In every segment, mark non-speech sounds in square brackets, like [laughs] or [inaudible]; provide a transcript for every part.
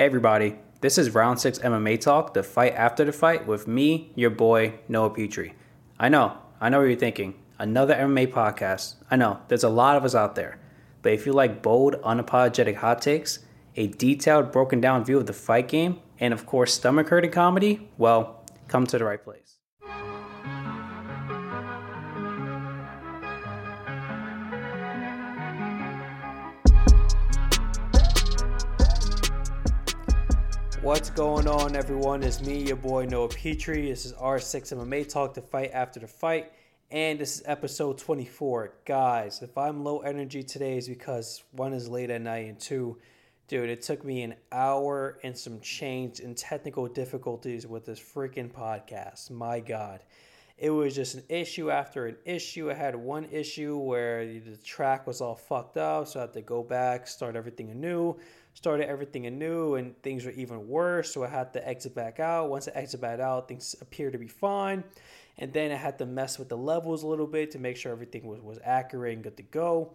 Everybody, this is Round 6 MMA Talk, the fight after the fight with me, your boy, Noah Petrie. I know, I know what you're thinking. Another MMA podcast. I know, there's a lot of us out there. But if you like bold, unapologetic hot takes, a detailed, broken down view of the fight game, and of course, stomach hurting comedy, well, come to the right place. What's going on, everyone? It's me, your boy Noah Petrie. This is R6 MMA Talk, the fight after the fight. And this is episode 24. Guys, if I'm low energy today, is because one is late at night, and two, dude, it took me an hour and some change and technical difficulties with this freaking podcast. My God. It was just an issue after an issue. I had one issue where the track was all fucked up, so I had to go back, start everything anew started everything anew and things were even worse. So I had to exit back out. Once I exit back out, things appeared to be fine. And then I had to mess with the levels a little bit to make sure everything was, was accurate and good to go.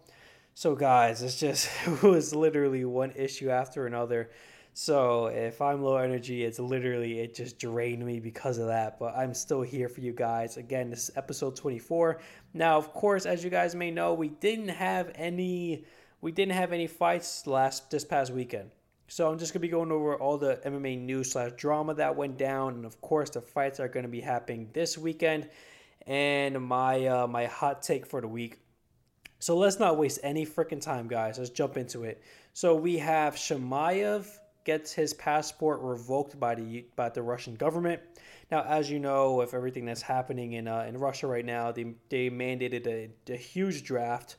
So guys, it's just [laughs] it was literally one issue after another. So if I'm low energy, it's literally it just drained me because of that. But I'm still here for you guys. Again, this is episode 24. Now, of course, as you guys may know, we didn't have any we didn't have any fights last this past weekend. So I'm just gonna be going over all the MMA news slash drama that went down, and of course the fights are gonna be happening this weekend, and my uh, my hot take for the week. So let's not waste any freaking time, guys. Let's jump into it. So we have Chimaev gets his passport revoked by the by the Russian government. Now, as you know, with everything that's happening in uh, in Russia right now, they they mandated a, a huge draft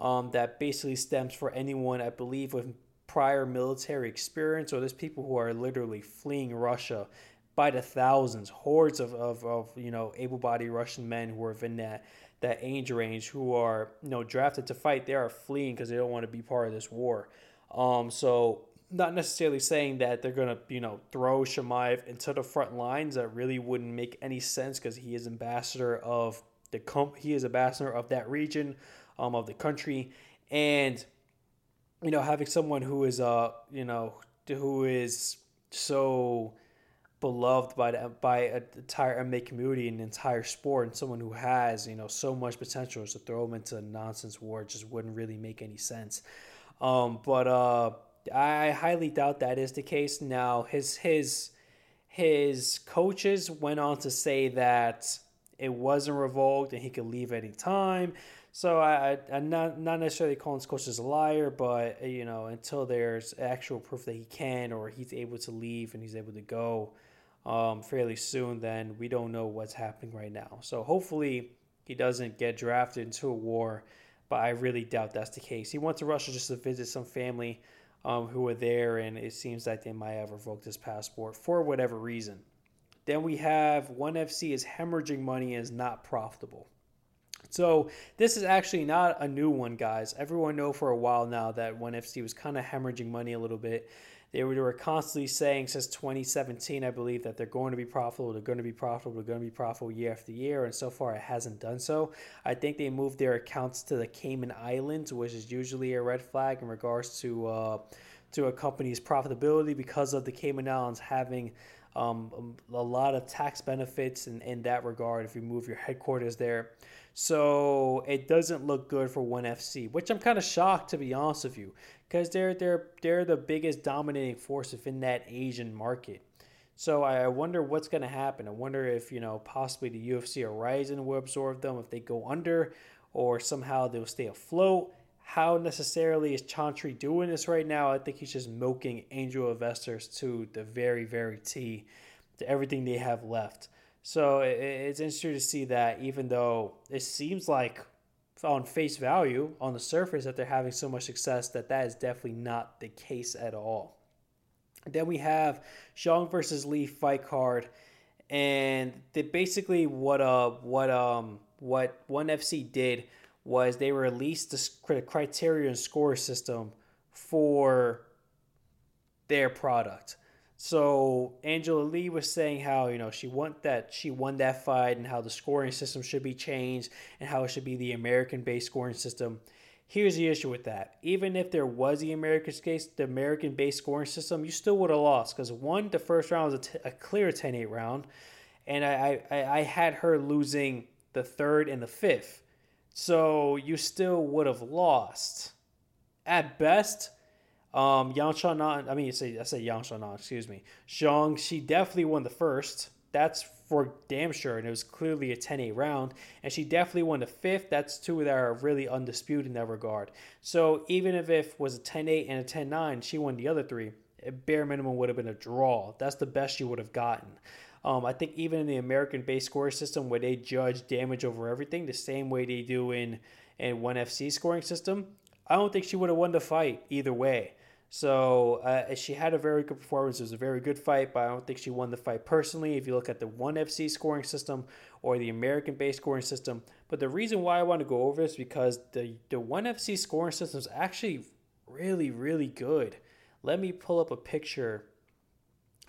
um, that basically stems for anyone, I believe, with prior military experience, or there's people who are literally fleeing Russia by the thousands, hordes of, of, of you know able-bodied Russian men who are in that that age range who are you know drafted to fight. They are fleeing because they don't want to be part of this war. Um, so not necessarily saying that they're gonna you know throw Chimaev into the front lines. That really wouldn't make any sense because he is ambassador of the comp- he is ambassador of that region um, of the country, and you know having someone who is uh you know who is so beloved by the, by an entire MMA community and entire sport, and someone who has you know so much potential to throw him into a nonsense war just wouldn't really make any sense. Um, but uh, I highly doubt that is the case. Now his his his coaches went on to say that it wasn't revoked and he could leave any time. So I, I am not not necessarily calling coaches a liar, but you know until there's actual proof that he can or he's able to leave and he's able to go um, fairly soon, then we don't know what's happening right now. So hopefully he doesn't get drafted into a war, but I really doubt that's the case. He went to Russia just to visit some family um, who were there, and it seems like they might have revoked his passport for whatever reason. Then we have ONE FC is hemorrhaging money and is not profitable. So this is actually not a new one, guys. Everyone know for a while now that ONE FC was kind of hemorrhaging money a little bit. They were, they were constantly saying since 2017, I believe, that they're going to be profitable, they're going to be profitable, they're going to be profitable year after year, and so far it hasn't done so. I think they moved their accounts to the Cayman Islands, which is usually a red flag in regards to uh, to a company's profitability because of the Cayman Islands having um, a lot of tax benefits in, in that regard if you move your headquarters there. So it doesn't look good for ONE FC, which I'm kind of shocked to be honest with you, because they're they're they're the biggest dominating force within that Asian market. So I wonder what's going to happen. I wonder if you know possibly the UFC or Rizin will absorb them if they go under, or somehow they'll stay afloat. How necessarily is Chatri doing this right now? I think he's just milking angel investors to the very very T, to everything they have left. So it's interesting to see that even though it seems like on face value on the surface that they're having so much success that that is definitely not the case at all. Then we have Zhang versus Lee fight card, and they basically what uh what um what ONE FC did was they released the criterion score system for their product. So Angela Lee was saying how you know she won that she won that fight and how the scoring system should be changed and how it should be the American-based scoring system. Here's the issue with that. Even if there was the American case, the American based scoring system, you still would have lost because one, the first round was a, t- a clear 10-8 round, and I, I I had her losing the third and the fifth, so you still would have lost. At best, um, Yang Shannan, I mean, you say I say Yang Shannan, excuse me, Zhang, she definitely won the first. That's for damn sure, and it was clearly a 10-8 round. And she definitely won the fifth. That's two that are really undisputed in that regard. So even if it was a 10-8 and a 10-9, she won the other three. A bare minimum would have been a draw. That's the best she would have gotten. Um, I think even in the American base score system where they judge damage over everything, the same way they do in in one FC scoring system, I don't think she would have won the fight either way. So uh, she had a very good performance. It was a very good fight, but I don't think she won the fight personally. If you look at the one FC scoring system or the American based scoring system, but the reason why I want to go over this because the the one FC scoring system is actually really really good. Let me pull up a picture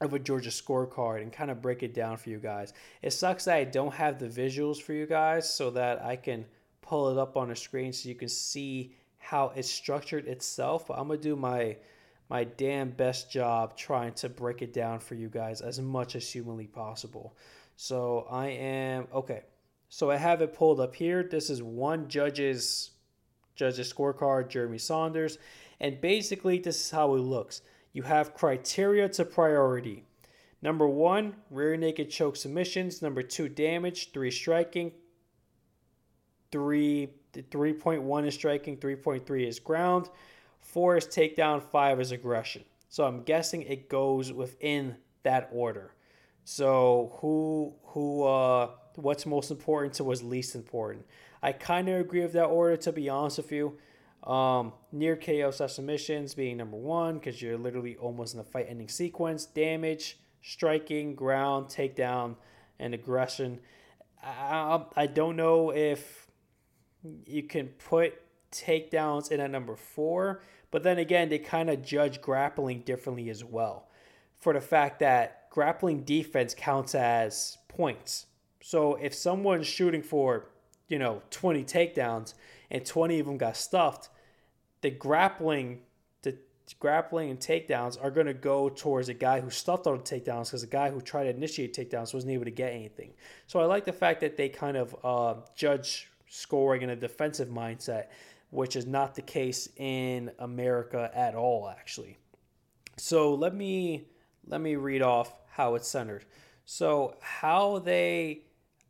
of a Georgia scorecard and kind of break it down for you guys. It sucks that I don't have the visuals for you guys so that I can pull it up on the screen so you can see how it's structured itself, but I'm gonna do my my damn best job trying to break it down for you guys as much as humanly possible. So I am okay. So I have it pulled up here. This is one judge's judge's scorecard, Jeremy Saunders, and basically this is how it looks. You have criteria to priority. Number one, rear naked choke submissions. Number two, damage. Three, striking. Three 3.1 is striking, 3.3 is ground, 4 is takedown, 5 is aggression. So I'm guessing it goes within that order. So who who uh what's most important to what's least important? I kind of agree with that order to be honest with you. Um, near KO submissions being number one because you're literally almost in the fight ending sequence. Damage, striking, ground, takedown, and aggression. I, I don't know if you can put takedowns in at number four, but then again, they kind of judge grappling differently as well. For the fact that grappling defense counts as points. So if someone's shooting for, you know, 20 takedowns and 20 of them got stuffed, the grappling the grappling and takedowns are going to go towards a guy who stuffed all the takedowns because the guy who tried to initiate takedowns wasn't able to get anything. So I like the fact that they kind of uh, judge scoring in a defensive mindset, which is not the case in America at all, actually. So let me let me read off how it's centered. So how they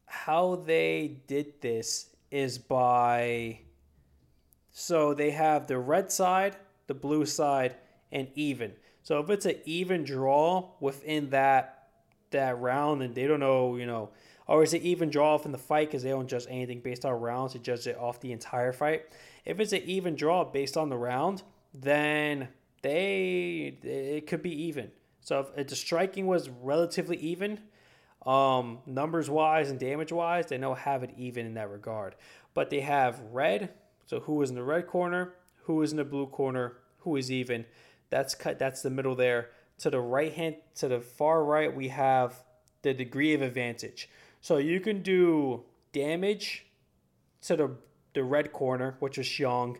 how they did this is by so they have the red side, the blue side, and even. So if it's an even draw within that that round and they don't know, you know, or is it even draw off in the fight because they don't judge anything based on rounds, they judge it off the entire fight. If it's an even draw based on the round, then they it could be even. So if, the striking was relatively even, um, numbers wise and damage wise, they know have it even in that regard. But they have red, so who is in the red corner, who is in the blue corner, who is even. That's cut. That's the middle there. To the right hand, to the far right, we have the degree of advantage. So you can do damage to the, the red corner, which is Xiong,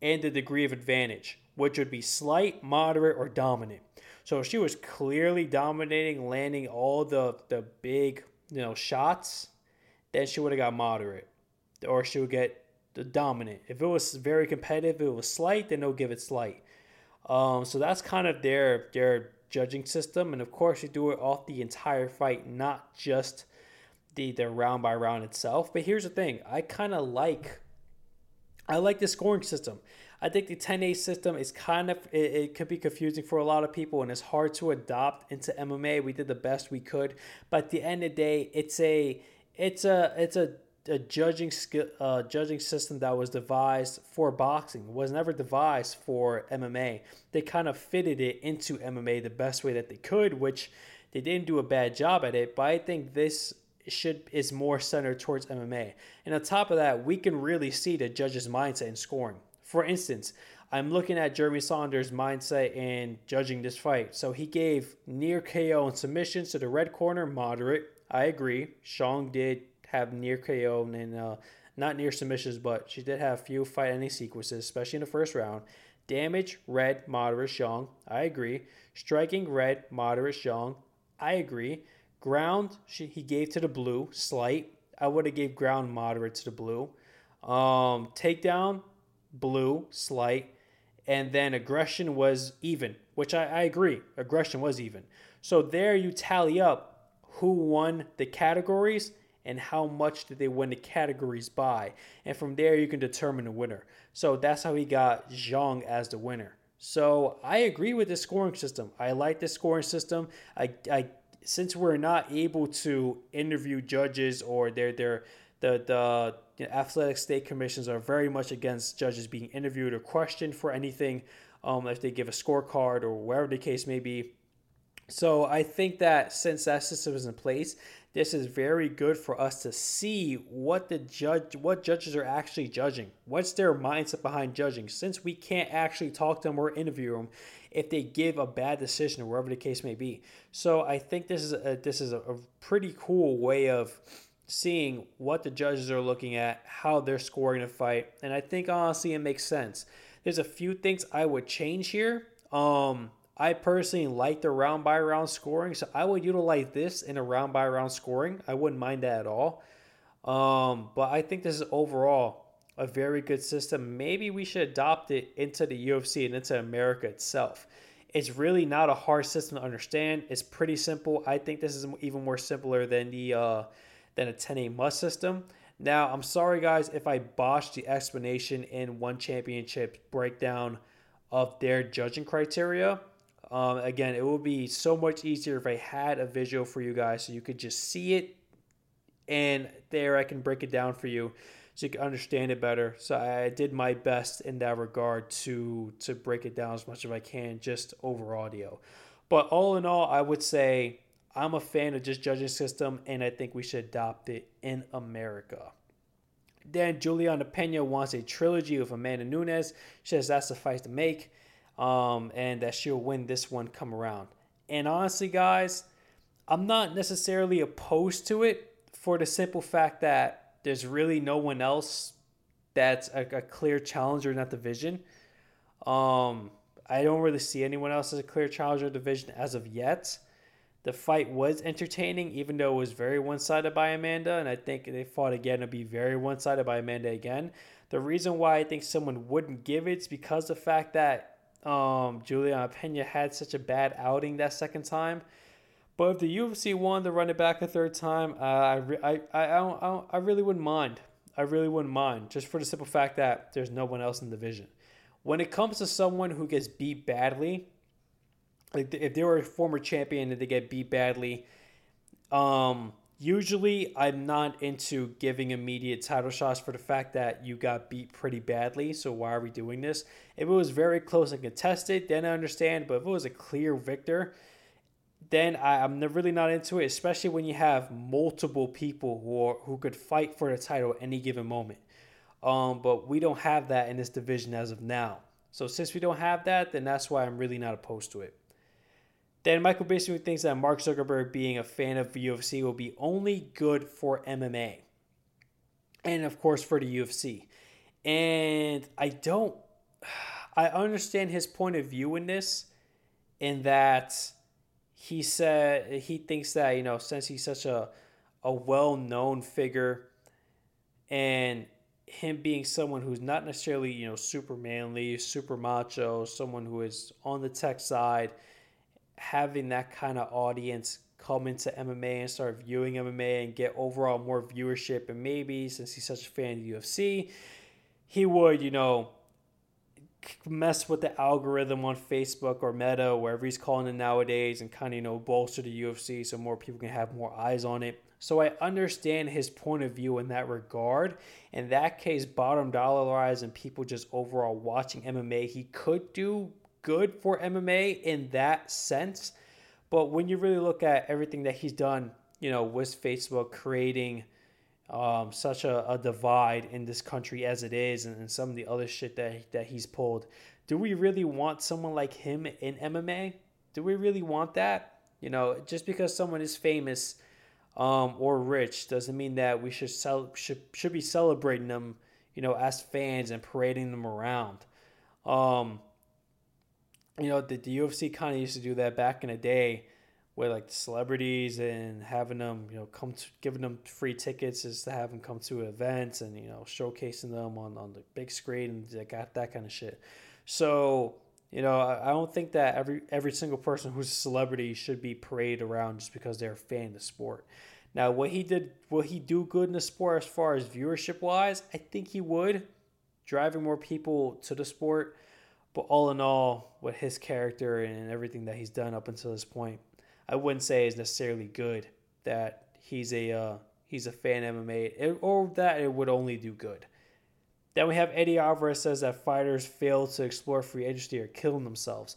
and the degree of advantage, which would be slight, moderate, or dominant. So she was clearly dominating, landing all the, the big you know shots, then she would have got moderate. Or she would get dominant. If it was very competitive, if it was slight, then they'll give it slight. Um, so that's kind of their their judging system, and of course, you do it off the entire fight, not just the the round by round itself. But here's the thing: I kind of like I like the scoring system. I think the 10-8 system is kind of it, it, could be confusing for a lot of people and it's hard to adopt into MMA. We did the best we could, but at the end of the day, it's a it's a it's a, a judging skill uh, judging system that was devised for boxing. Was never devised for MMA. They kind of fitted it into MMA the best way that they could, which they didn't do a bad job at it. But I think this should is more centered towards MMA. And on top of that, we can really see the judge's mindset in scoring. For instance, I'm looking at Jeremy Saunders' mindset in judging this fight. So he gave near KO and submissions to the red corner, moderate. I agree. Zhang did have near KO and uh, not near submissions, but she did have few fight ending sequences, especially in the first round. Damage, red, moderate, Zhang. I agree. Striking, red, moderate, Zhang. I agree. Ground, she, he gave to the blue, slight. I would have gave ground moderate to the blue. Um, takedown, blue, slight. And then aggression was even, which I, I agree. Aggression was even. So there you tally up who won the categories and how much did they win the categories by. And from there, you can determine the winner. So that's how he got Zhang as the winner. So I agree with the scoring system. I like the scoring system. I, I since we're not able to interview judges or they're, they're the the you know, athletic state commissions are very much against judges being interviewed or questioned for anything um, if they give a scorecard or wherever the case may be. So I think that since that system is in place, this is very good for us to see what the judge what judges are actually judging. What's their mindset behind judging? Since we can't actually talk to them or interview them if they give a bad decision or wherever the case may be. So i think this is a, this is a, a pretty cool way of seeing what the judges are looking at how they're scoring a fight and i think honestly it makes sense. There's a few things i would change here. Um I personally like the round by round scoring, so I would utilize this in a round by round scoring. I wouldn't mind that at all. Um, but I think this is overall a very good system. Maybe we should adopt it into the UFC and into America itself. It's really not a hard system to understand. It's pretty simple. I think this is even more simpler than the uh, than a 10A must system. Now, I'm sorry guys if I botched the explanation in one championship breakdown of their judging criteria. Um, again, it would be so much easier if I had a visual for you guys so you could just see it and there I can break it down for you so you can understand it better. So I did my best in that regard to to break it down as much as I can just over audio. But all in all, I would say I'm a fan of just judging system and I think we should adopt it in America. Then Julianna Peña wants a trilogy of Amanda Nunes. She says that's suffice to make um, and that she'll win this one come around. And honestly, guys, I'm not necessarily opposed to it for the simple fact that there's really no one else that's a, a clear challenger in that division. Um, I don't really see anyone else as a clear challenger division as of yet. The fight was entertaining, even though it was very one sided by Amanda, and I think they fought again to be very one sided by Amanda again. The reason why I think someone wouldn't give it is because the fact that um, Julianna Peña had such a bad outing that second time. But if the UFC wanted to run it back a third time, uh, I, re- I, I, I, don't, I, don't, I really wouldn't mind. I really wouldn't mind, just for the simple fact that there's no one else in the division. When it comes to someone who gets beat badly, like if they were a former champion and they get beat badly, um, Usually, I'm not into giving immediate title shots for the fact that you got beat pretty badly. So, why are we doing this? If it was very close and contested, then I understand. But if it was a clear victor, then I, am really not into it, especially when you have multiple people who, are, who could fight for the title any given moment. Um, but we don't have that in this division as of now. So, since we don't have that, then that's why I'm really not opposed to it. Then Michael Bisping thinks that Mark Zuckerberg being a fan of UFC will be only good for MMA. And of course for the UFC. And I don't [sighs] I understand his point of view in this in that he said he thinks that, you know, since he's such a a well-known figure and him being someone who's not necessarily, you know, super manly, super macho, someone who is on the tech side, having that kind of audience come into MMA and start viewing MMA and get overall more viewership. And maybe since he's such a fan of UFC, he would, you know, mess with the algorithm on Facebook or Meta, wherever he's calling it nowadays, and kind of, you know, bolster the UFC so more people can have more eyes on it. So I understand his point of view in that regard. In that case, bottom dollar wise and people just overall watching MMA, he could do good for MMA in that sense. But when you really look at everything that he's done, you know, with Facebook creating um, such a, a, divide in this country as it is, and, and, some of the other shit that that he's pulled, do we really want someone like him in MMA? Do we really want that? You know, just because someone is famous um, or rich doesn't mean that we should sell should should be celebrating them, you know, as fans and parading them around. Um, you know, the, the UFC kind of used to do that back in the day with like celebrities and having them, you know, come to giving them free tickets is to have them come to events and you know showcasing them on, on the big screen and that got that kind of shit. So you know, I, I don't think that every every single person who's a celebrity should be paraded around just because they're a fan of the sport. Now, what he did, will he do good in the sport as far as viewership wise? I think he would, driving more people to the sport. But all in all, with his character and everything that he's done up until this point, I wouldn't say is necessarily good that he's a uh, he's a fan MMA or that it would only do good. Then we have Eddie Alvarez says that fighters fail to explore free agency or killing themselves.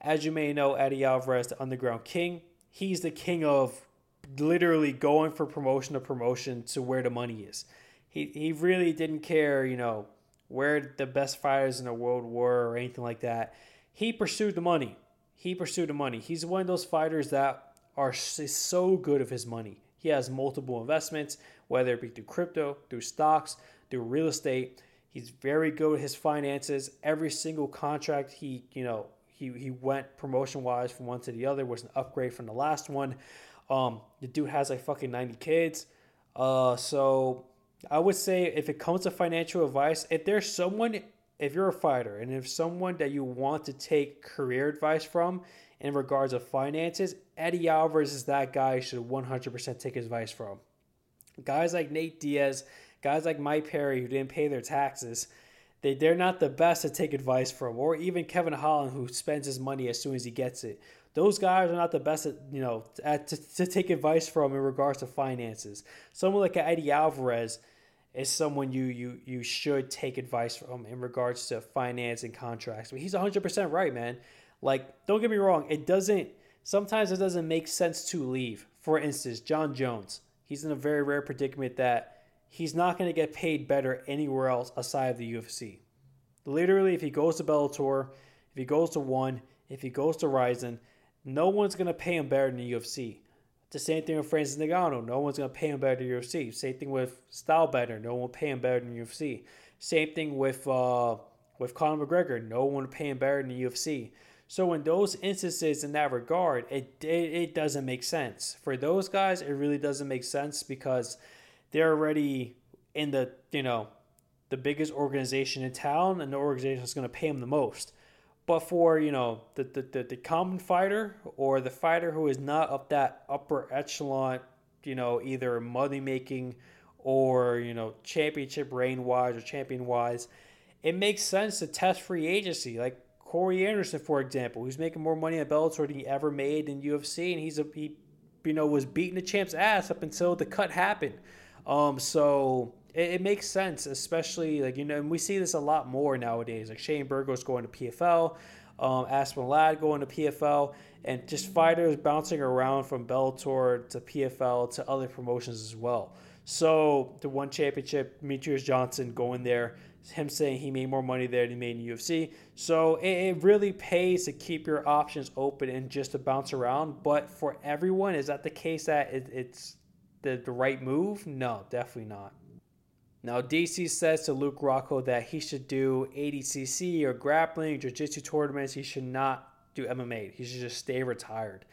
As you may know, Eddie Alvarez, the Underground King, he's the king of literally going for promotion to promotion to where the money is. He he really didn't care, you know, where the best fighters in the world were or anything like that. He pursued the money. He pursued the money. He's one of those fighters that are so good of his money. He has multiple investments, whether it be through crypto, through stocks, through real estate. He's very good with his finances. Every single contract he, you know, he, he went promotion wise from one to the other was an upgrade from the last one. Um, the dude has like fucking 90 kids. Uh, so I would say if it comes to financial advice, if there's someone, if you're a fighter and if someone that you want to take career advice from in regards of finances, Eddie Alvarez is that guy you should 100% take advice from. Guys like Nate Diaz, guys like Mike Perry who didn't pay their taxes, they, they're not the best to take advice from. Or even Kevin Holland who spends his money as soon as he gets it. Those guys are not the best at, you know, at, to, to take advice from in regards to finances. Someone like Eddie Alvarez is someone you you you should take advice from in regards to finance and contracts. But he's 100% right, man. Like, don't get me wrong, it doesn't sometimes it doesn't make sense to leave. For instance, Jon Jones. He's in a very rare predicament that he's not going to get paid better anywhere else aside of the UFC. Literally, if he goes to Bellator, if he goes to One, if he goes to Rizin, no one's going to pay him better than the UFC. The same thing with Francis Ngannou. No one's going to pay him better than UFC. Same thing with Stylebender. No one will pay him better than UFC. Same thing with uh, with Conor McGregor. No one will pay him better than UFC. So in those instances, in that regard, it, it it doesn't make sense for those guys. It really doesn't make sense because they're already in the you know the biggest organization in town, and the organization is going to pay them the most. But for you know the, the, the, the common fighter or the fighter who is not of that upper echelon, you know, either money making or you know championship reign wise or champion wise, it makes sense to test free agency. Like Corey Anderson, for example, who's making more money at Bellator than he ever made in UFC, and he's a he, you know, was beating the champ's ass up until the cut happened. Um, so it, it, makes sense, especially like you know, and we see this a lot more nowadays. Like Shane Burgos going to PFL, um, Aspen Ladd going to PFL, and just fighters bouncing around from Bellator to PFL to other promotions as well. So the one championship, Demetrious Johnson going there, him saying he made more money there than he made in UFC. So it, it really pays to keep your options open and just to bounce around. But for everyone, is that the case that it, it's the, the right move? No, definitely not. Now, DC says to Luke Rockhold that he should do ADCC or grappling, jiu jitsu tournaments. He should not do MMA. He should just stay retired.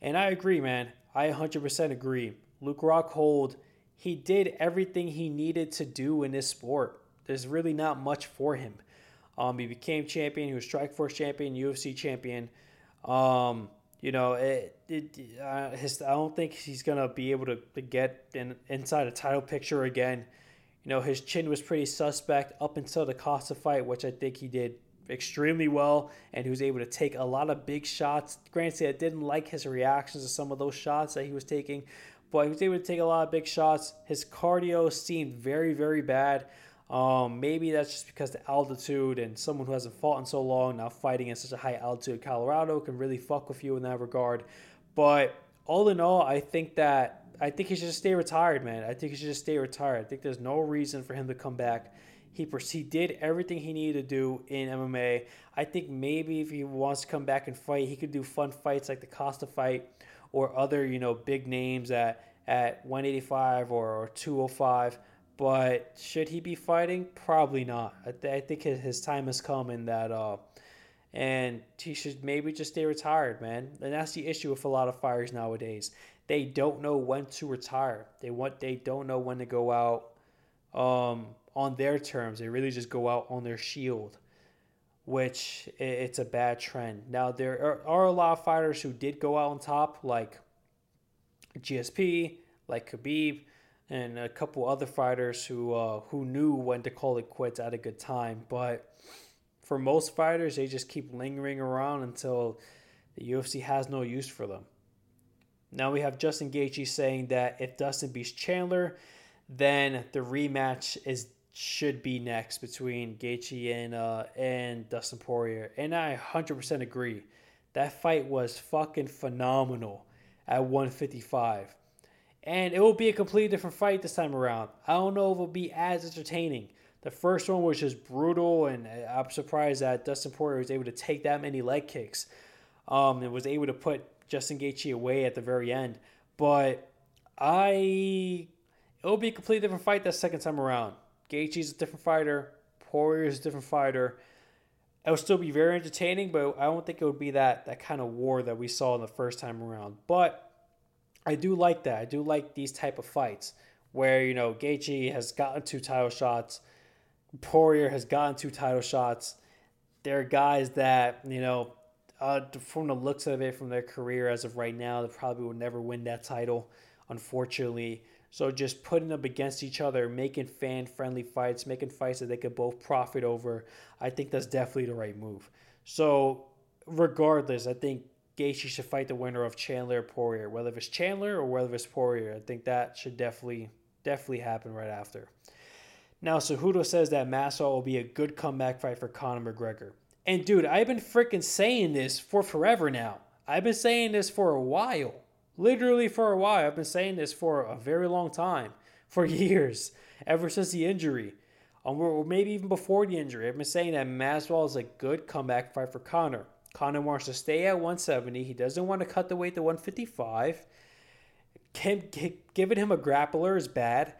And I agree, man. I 100% agree. Luke Rockhold, he did everything he needed to do in this sport. There's really not much for him. Um, he became champion. He was Strikeforce champion, UFC champion. Um, you know, it, it uh, his, I don't think he's gonna be able to, to get in, inside a title picture again. You know, his chin was pretty suspect up until the Costa fight, which I think he did extremely well, and he was able to take a lot of big shots. Granted, I didn't like his reactions to some of those shots that he was taking, but he was able to take a lot of big shots. His cardio seemed very, very bad. Um, maybe that's just because the altitude and someone who hasn't fought in so long now fighting in such a high altitude, Colorado can really fuck with you in that regard. But all in all, I think that I think he should just stay retired, man. I think he should just stay retired. I think there's no reason for him to come back. He he did everything he needed to do in MMA. I think maybe if he wants to come back and fight, he could do fun fights like the Costa fight or other you know big names that at 185 or 205. But should he be fighting? Probably not. I, th- I think his, his time has come in that, uh, and he should maybe just stay retired, man. And that's the issue with a lot of fighters nowadays. They don't know when to retire. They want they don't know when to go out um, on their terms. They really just go out on their shield, which it's a bad trend. Now there are, are a lot of fighters who did go out on top, like GSP, like Khabib, and a couple other fighters who uh, who knew when to call it quits at a good time. But for most fighters, they just keep lingering around until the UFC has no use for them. Now we have Justin Gaethje saying that if Dustin beats Chandler, then the rematch is should be next between Gaethje and uh, and Dustin Poirier, and I 100% agree. That fight was fucking phenomenal at 155 and it will be a completely different fight this time around. I don't know if it'll be as entertaining. The first one was just brutal, and I'm surprised that Dustin Poirier was able to take that many leg kicks, um, and was able to put Justin Gaethje away at the very end. But I, it'll be a completely different fight that second time around. Gaethje's a different fighter. Poirier's a different fighter. It'll still be very entertaining, but I don't think it would be that that kind of war that we saw in the first time around. But I do like that. I do like these type of fights where you know Gaethje has gotten two title shots, Poirier has gotten two title shots. They're guys that you know, uh, from the looks of it, from their career as of right now, they probably will never win that title, unfortunately. So just putting them against each other, making fan friendly fights, making fights that they could both profit over, I think that's definitely the right move. So regardless, I think Gaethje should fight the winner of Chandler Poirier, whether it's Chandler or whether it's Poirier. I think that should definitely definitely happen right after. Now, Cejudo says that Masvidal will be a good comeback fight for Conor McGregor. And dude, I've been freaking saying this for forever now. I've been saying this for a while. Literally for a while. I've been saying this for a very long time, [laughs] for years, ever since the injury. Um, or maybe even before the injury. I've been saying that Masvidal is a good comeback fight for Conor. Conor wants to stay at 170. He doesn't want to cut the weight to 155. Giving him a grappler is bad.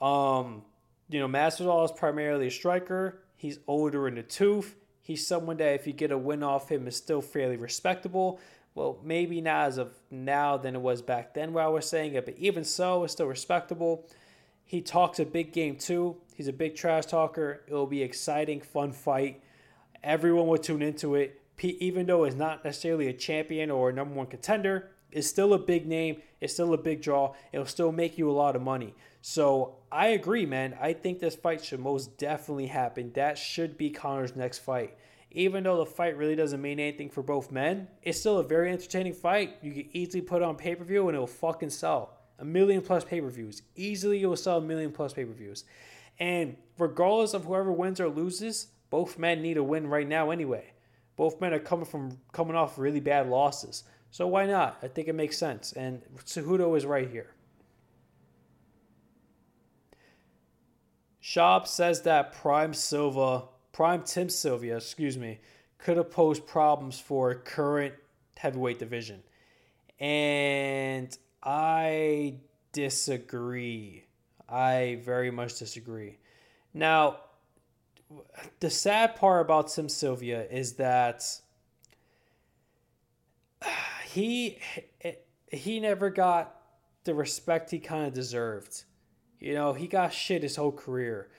Um, you know, Masvidal is primarily a striker. He's older in the tooth. He's someone that if you get a win off him is still fairly respectable. Well, maybe not as of now than it was back then where I was saying it, but even so, it's still respectable. He talks a big game too. He's a big trash talker. It will be exciting, fun fight. Everyone will tune into it even though it's not necessarily a champion or a number one contender, it's still a big name. It's still a big draw. It'll still make you a lot of money. So I agree, man. I think this fight should most definitely happen. That should be Conor's next fight. Even though the fight really doesn't mean anything for both men, it's still a very entertaining fight. You can easily put on pay per view and it'll fucking sell. A million plus pay per views. Easily, it will sell a million plus pay per views. And regardless of whoever wins or loses, both men need a win right now anyway. Both men are coming from coming off really bad losses. So why not? I think it makes sense. And Cejudo is right here. Schaub says that Prime Silva, Prime Tim Sylvia, excuse me, could have posed problems for current heavyweight division. And I disagree. I very much disagree. Now, the sad part about Tim Sylvia is that [sighs] he he never got the respect he kind of deserved. You know, he got shit his whole career.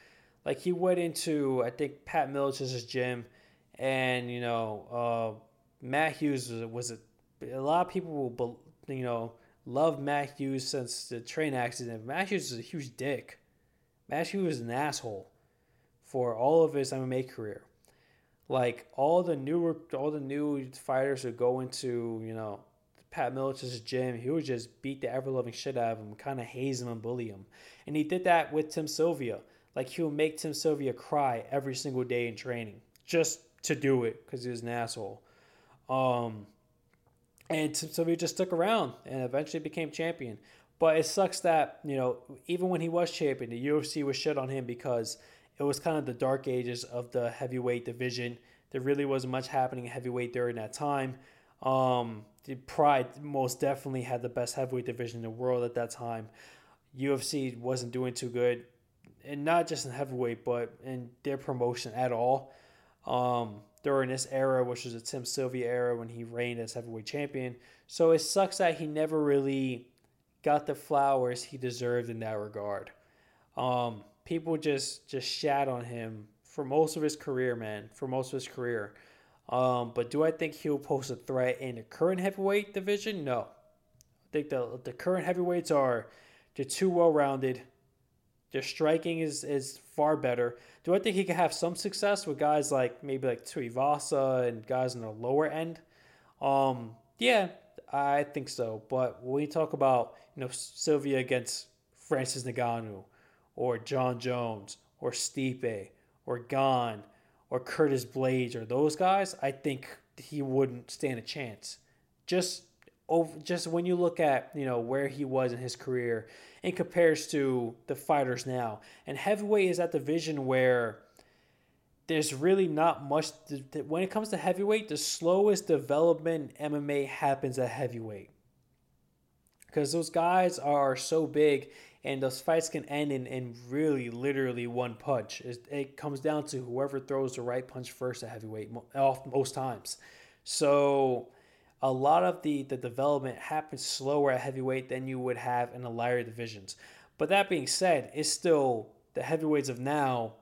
Like he went into I think Pat Miletich' gym, and you know uh, Matt Hughes was, was a, a lot of people will you know love Matt Hughes since the train accident. Matt Hughes is a huge dick. Matt Hughes is an asshole for all of his MMA career. Like all the newer, all the new fighters who go into you know Pat Miletich's gym, he would just beat the ever loving shit out of him, kind of haze him and bully him, and he did that with Tim Sylvia. Like he would make Tim Sylvia cry every single day in training just to do it because he was an asshole. Um, and Tim Sylvia just stuck around and eventually became champion. But it sucks that you know even when he was champion, the UFC was shit on him because it was kind of the dark ages of the heavyweight division. There really wasn't much happening in heavyweight during that time. Um, Pride most definitely had the best heavyweight division in the world at that time. UFC wasn't doing too good, and not just in heavyweight, but in their promotion at all. Um, during this era, which was the Tim Sylvia era when he reigned as heavyweight champion. So it sucks that he never really got the flowers he deserved in that regard. Um, people just just shat on him for most of his career, man. For most of his career. Um, but do I think he'll pose a threat in the current heavyweight division? No. I think the the current heavyweights are they're too well rounded. Their striking is is far better. Do I think he could have some success with guys like maybe like Tuivasa and guys in the lower end? Um, yeah, I think so. But when we talk about you know Sylvia against Francis Ngannou, or Jon Jones, or Stipe, or Gane, or Curtis Blaydes, or those guys, I think he wouldn't stand a chance. Just over, just when you look at you know where he was in his career and compares to the fighters now, and heavyweight is that division where there's really not much. when it comes to heavyweight, the slowest development MMA happens at heavyweight because those guys are so big and those fights can end in, in really literally one punch. It, it comes down to whoever throws the right punch first at heavyweight most times. So a lot of the, the development happens slower at heavyweight than you would have in the lighter divisions. But that being said, it's still the heavyweights of now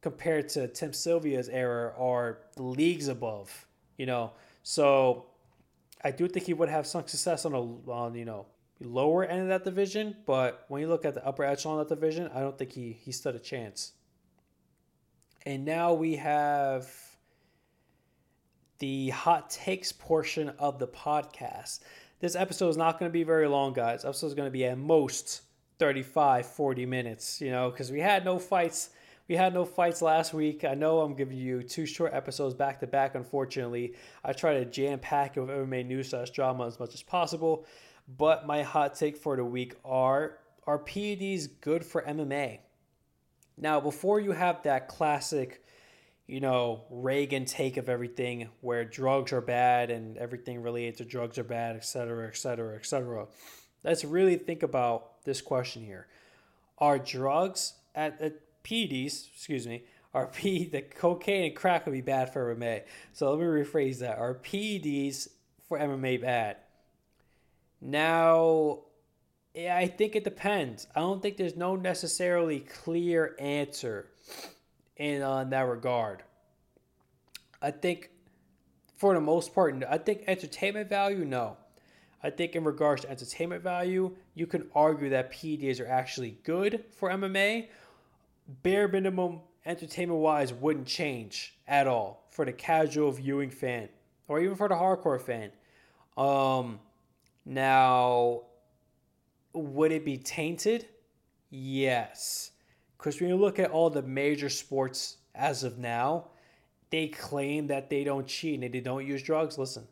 compared to Tim Sylvia's era are leagues above, you know. So I do think he would have some success on a on you know lower end of that division, but when you look at the upper echelon of that division, I don't think he he stood a chance. And now we have the hot takes portion of the podcast. This episode is not going to be very long, guys. Episode is going to be at most 35, 40 minutes, you know, because we had no fights. We had no fights last week. I know I'm giving you two short episodes back to back, unfortunately. I try to jam pack it with MMA news slash drama as much as possible. But my hot take for the week are are PEDs good for MMA? Now, before you have that classic you know, Reagan take of everything where drugs are bad and everything related to drugs are bad, et cetera, et cetera, et cetera. Let's really think about this question here. Are drugs at, at PEDs, excuse me, are P [laughs] the cocaine and crack would be bad for MMA. So let me rephrase that. Are PEDs for MMA bad? Now, I think it depends. I don't think there's no necessarily clear answer in uh, that regard. I think for the most part, I think entertainment value, no. I think in regards to entertainment value, you can argue that PEDs are actually good for MMA. Bare minimum entertainment wise wouldn't change at all for the casual viewing fan or even for the hardcore fan. Um, now, would it be tainted? Yes. Because when you look at all the major sports as of now, they claim that they don't cheat and they don't use drugs. Listen,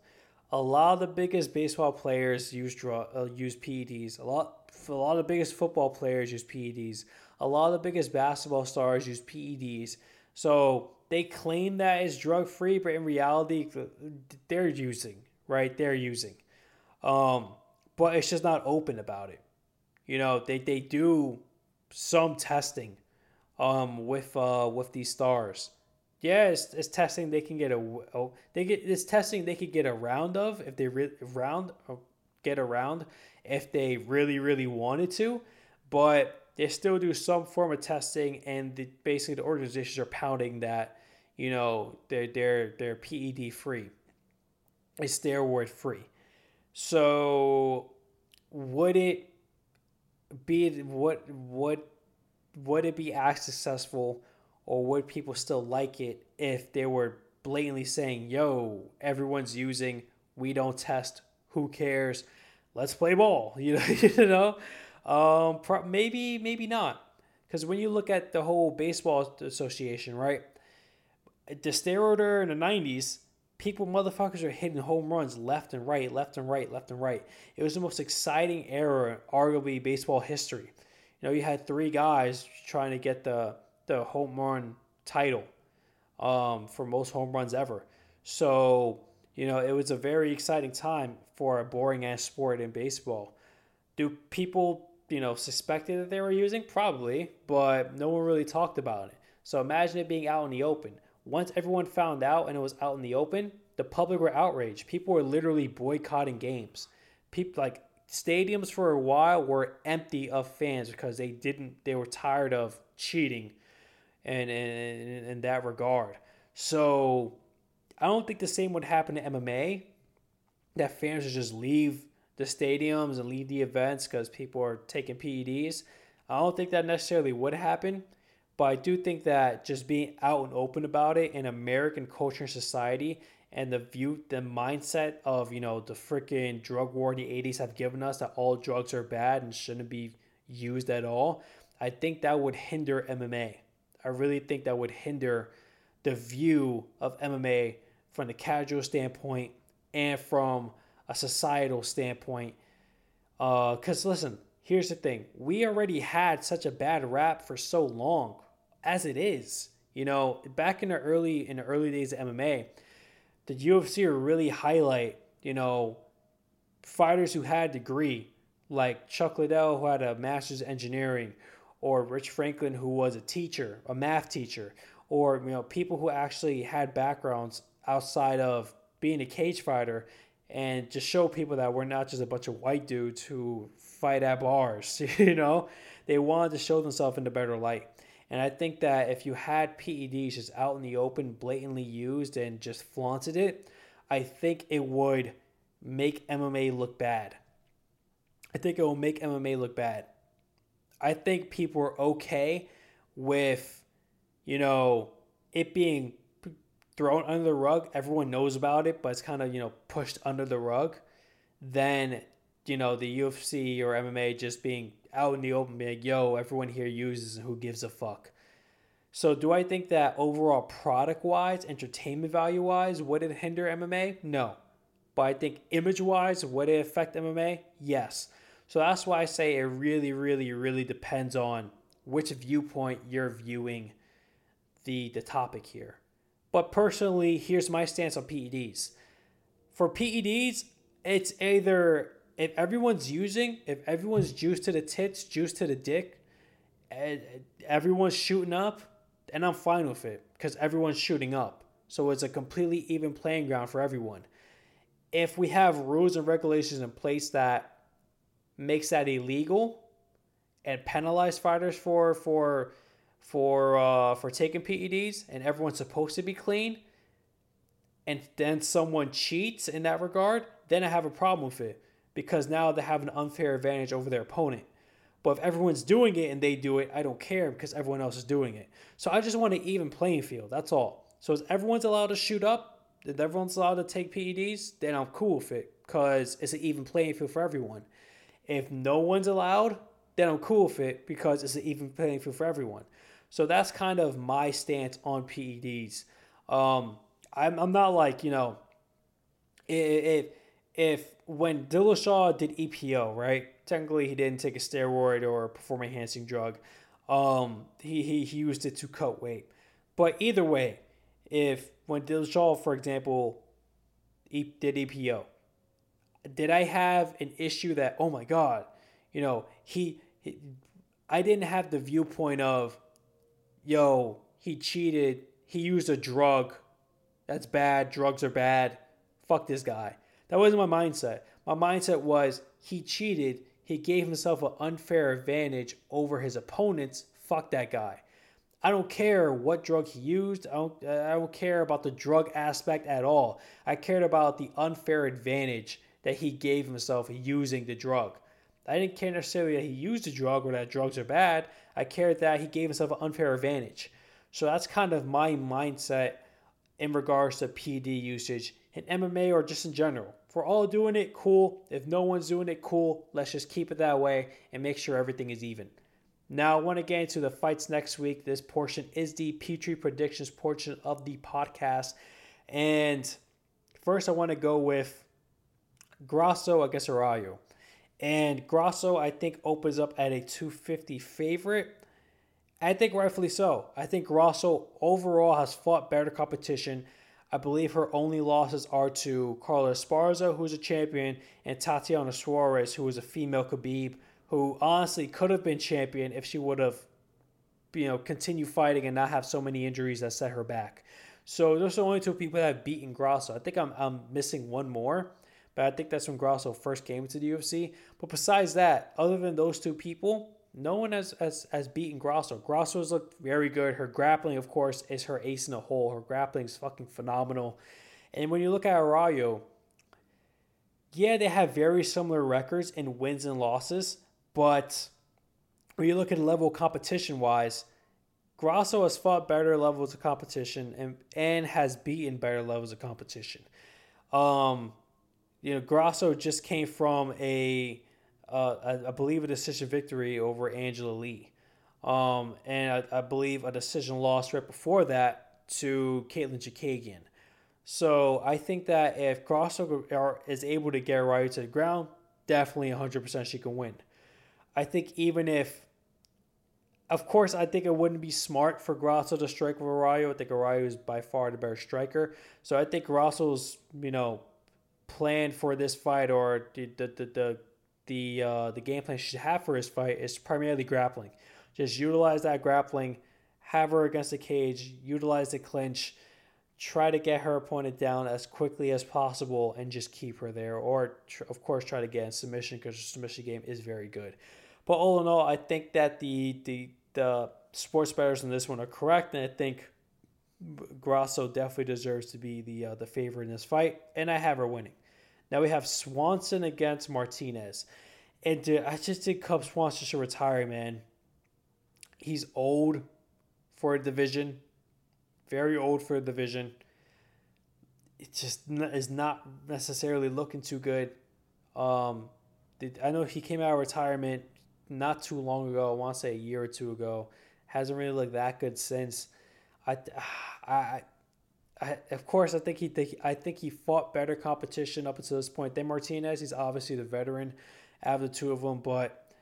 a lot of the biggest baseball players use drug, uh, use PEDs. A lot, a lot of the biggest football players use PEDs. A lot of the biggest basketball stars use PEDs. So they claim that it's drug free, but in reality, they're using right. They're using, um, but it's just not open about it. You know, they they do some testing um, with uh, with these stars. Yeah, it's, it's testing they can get a oh, they get this testing they could get a round of if they re- round uh, get around if they really really wanted to, but they still do some form of testing and the, basically the organizations are pounding that you know they're they're they're PED free, it's steroid free. So would it be what what would it be as successful or would people still like it if they were blatantly saying, yo, everyone's using, we don't test, who cares? Let's play ball, [laughs] you know, [laughs] you know? Um, pro- maybe, maybe not. Because when you look at the whole baseball association, right? The steroid in the 90s, people, motherfuckers are hitting home runs left and right, left and right, left and right. It was the most exciting era, arguably, baseball history. You know, you had three guys trying to get the the home run title um, for most home runs ever. So You know, it was a very exciting time for a boring ass sport in baseball. Do people, you know, suspected that they were using? Probably, but no one really talked about it. So imagine it being out in the open. Once everyone found out and it was out in the open, the public were outraged. People were literally boycotting games. People like stadiums for a while were empty of fans because they didn't they were tired of cheating and in, in that regard. So I don't think the same would happen to MMA. That fans would just leave the stadiums and leave the events because people are taking PEDs. I don't think that necessarily would happen, but I do think that just being out and open about it in American culture and society and the view, the mindset of, you know, the freaking drug war in the 80s have given us that all drugs are bad and shouldn't be used at all, I think that would hinder MMA. I really think that would hinder the view of MMA from the casual standpoint and from a societal standpoint. Because uh, listen, here's the thing: we already had such a bad rap for so long, as it is. You know, back in the early in the early days of MMA, the UFC really highlight, you know, fighters who had degree, like Chuck Liddell, who had a master's in engineering, or Rich Franklin, who was a teacher, a math teacher, or you know, people who actually had backgrounds outside of being a cage fighter and just show people that we're not just a bunch of white dudes who fight at bars, [laughs] you know? They wanted to show themselves in a better light. And I think that if you had PEDs just out in the open, blatantly used, and just flaunted it, I think it would make MMA look bad. I think it will make MMA look bad. I think people are okay with, you know, it being thrown under the rug, everyone knows about it, but it's kind of, you know, pushed under the rug, then, you know, the UFC or MMA just being out in the open, being like, yo, everyone here uses who gives a fuck. So, do I think that overall product wise, entertainment value wise, would it hinder MMA? No. But I think image wise, would it affect MMA? Yes. So, that's why I say it really, really, really depends on which viewpoint you're viewing the, the topic here. But personally, here's my stance on PEDs. For PEDs, it's either if everyone's using, if everyone's juice to the tits, juice to the dick, and everyone's shooting up, then I'm fine with it because everyone's shooting up. So it's a completely even playing ground for everyone. If we have rules and regulations in place that makes that illegal and penalize fighters for for for uh, for taking PEDs and everyone's supposed to be clean, and then someone cheats in that regard, then I have a problem with it because now they have an unfair advantage over their opponent. But if everyone's doing it and they do it, I don't care because everyone else is doing it. So I just want an even playing field. That's all. So if everyone's allowed to shoot up, if everyone's allowed to take PEDs, then I'm cool with it because it's an even playing field for everyone. If no one's allowed, then I'm cool with it because it's an even playing field for everyone. So that's kind of my stance on PEDs. Um, I'm, I'm not like, you know, if, if when Dillashaw did EPO, right? Technically, he didn't take a steroid or a performance enhancing drug. Um, he, he, he used it to cut weight. But either way, if when Dillashaw, for example, did EPO, did I have an issue that, oh my God, you know, he, he I didn't have the viewpoint of, yo, he cheated, he used a drug, that's bad, drugs are bad, fuck this guy. That wasn't my mindset. My mindset was he cheated, he gave himself an unfair advantage over his opponents, fuck that guy. I don't care what drug he used. I don't, I don't care about the drug aspect at all. I cared about the unfair advantage that he gave himself using the drug. I didn't care necessarily that he used the drug or that drugs are bad. I cared that he gave himself an unfair advantage. So that's kind of my mindset in regards to PED usage in MMA or just in general. If we're all doing it, cool. If no one's doing it, cool. Let's just keep it that way and make sure everything is even. Now, I want to get into the fights next week. This portion is the Petrie predictions portion of the podcast. And first, I want to go with Grasso against Araujo. And Grasso, I think, opens up at a 250 favorite. I think rightfully so. I think Grasso overall has fought better competition. I believe her only losses are to Carla Esparza, who's a champion, and Tatiana Suarez, who is a female Khabib, who honestly could have been champion if she would have, you know, continued fighting and not have so many injuries that set her back. So those are the only two people that have beaten Grasso. I think I'm, I'm missing one more, but I think that's when Grasso first came into the UFC. But besides that, other than those two people, no one has, has, has beaten Grasso. Grasso's looked very good. Her grappling, of course, is her ace in the hole. Her grappling is fucking phenomenal. And when you look at Araujo, yeah, they have very similar records in wins and losses, but when you look at level competition wise, Grasso has fought better levels of competition and, and has beaten better levels of competition. Um, you know, Grasso just came from a uh, I, I, believe, a decision victory over Angela Lee. Um, and I, I, believe a decision loss right before that to Katlyn Chookagian. So I think that if Grasso is able to get right to the ground, definitely 100% she can win. I think even if, of course, I think it wouldn't be smart for Grasso to strike with Araujo. I think Araujo is by far the better striker. So I think Grasso's, you know, plan for this fight or the, the, the, the the uh, the game plan she should have for his fight is primarily grappling. Just utilize that grappling, have her against the cage, utilize the clinch, try to get her opponent down as quickly as possible, and just keep her there. Or tr- of course, try to get in submission because the submission game is very good. But all in all, I think that the the the sports bettors in this one are correct, and I think Grasso definitely deserves to be the uh, the favorite in this fight, and I have her winning. Now we have Swanson against Martinez. And dude, I just think Cub Swanson should retire, man. He's old for a division, very old for a division. It just is not necessarily looking too good. Um, I know he came out of retirement not too long ago. I want to say a year or two ago. Hasn't really looked that good since. I, I, I, of course, I think he I think he fought better competition up until this point than Martinez. He's obviously the veteran out of the two of them, but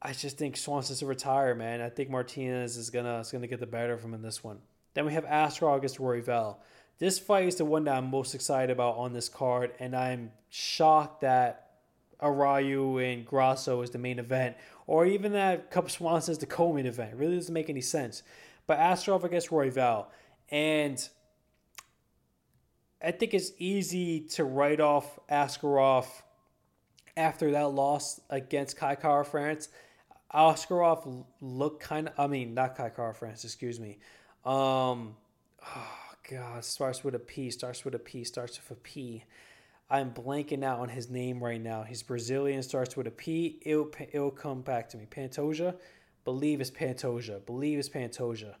I just think Swanson's to retire, man. I think Martinez is gonna is gonna get the better of him in this one. Then we have Askarov against Rory Royval. This fight is the one that I'm most excited about on this card, and I'm shocked that Araujo and Grasso is the main event, or even that Cub Swanson is the co-main event. It really doesn't make any sense. But Askarov against Royval, and I think it's easy to write off Askarov after that loss against Kai Kara-France. Askarov looked kind of, I mean, not Kai Kara-France, excuse me. Um, oh, God, starts with a P, starts with a P, starts with a P. I'm blanking out on his name right now. He's Brazilian, starts with a P. It'll, it'll come back to me. Pantoja? Believe it's Pantoja. Believe it's Pantoja.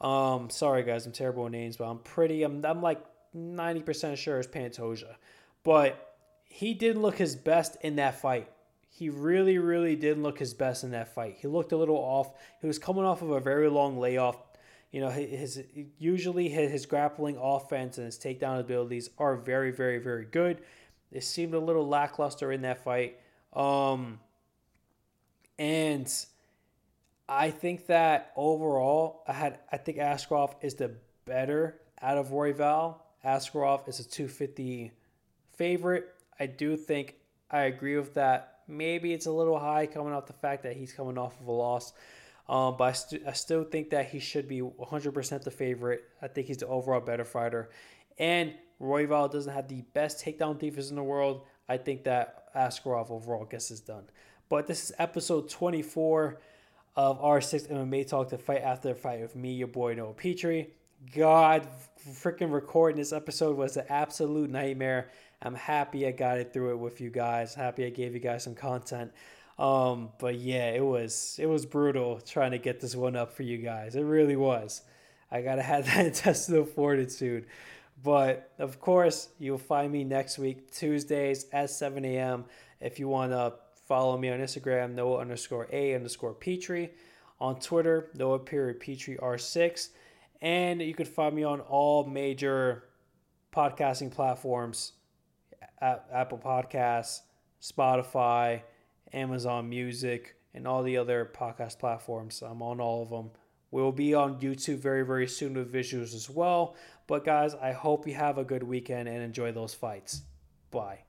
Um, sorry guys, I'm terrible with names, but I'm pretty, I'm, I'm like 90% sure is Pantoja. But he didn't look his best in that fight. He really, really didn't look his best in that fight. He looked a little off. He was coming off of a very long layoff. You know, his usually his, grappling offense and his takedown abilities are very, very, very good. It seemed a little lackluster in that fight. Um, and I think that overall, I had I think Askarov is the better out of Royval. Askarov is a 250 favorite. I do think I agree with that. Maybe it's a little high coming off the fact that he's coming off of a loss. Um, but I, st- I still think that he should be 100% the favorite. I think he's the overall better fighter. And Royval doesn't have the best takedown defense in the world. I think that Askarov overall gets this done. But this is episode 24 of R6 MMA Talk, the fight after the fight with me, your boy Noah Petrie. God, freaking recording this episode was an absolute nightmare. I'm happy I got it through it with you guys. Happy I gave you guys some content. Um, but yeah, it was it was brutal trying to get this one up for you guys. It really was. I gotta [laughs] have that intestinal fortitude. But of course, you'll find me next week, Tuesdays at 7 a.m. If you want to follow me on Instagram, Noah underscore A underscore Petrie. On Twitter, Noah period Petrie R6. And you can find me on all major podcasting platforms Apple Podcasts, Spotify, Amazon Music, and all the other podcast platforms. I'm on all of them We'll be on YouTube very, very soon with visuals as well. But guys, I hope you have a good weekend and enjoy those fights. Bye.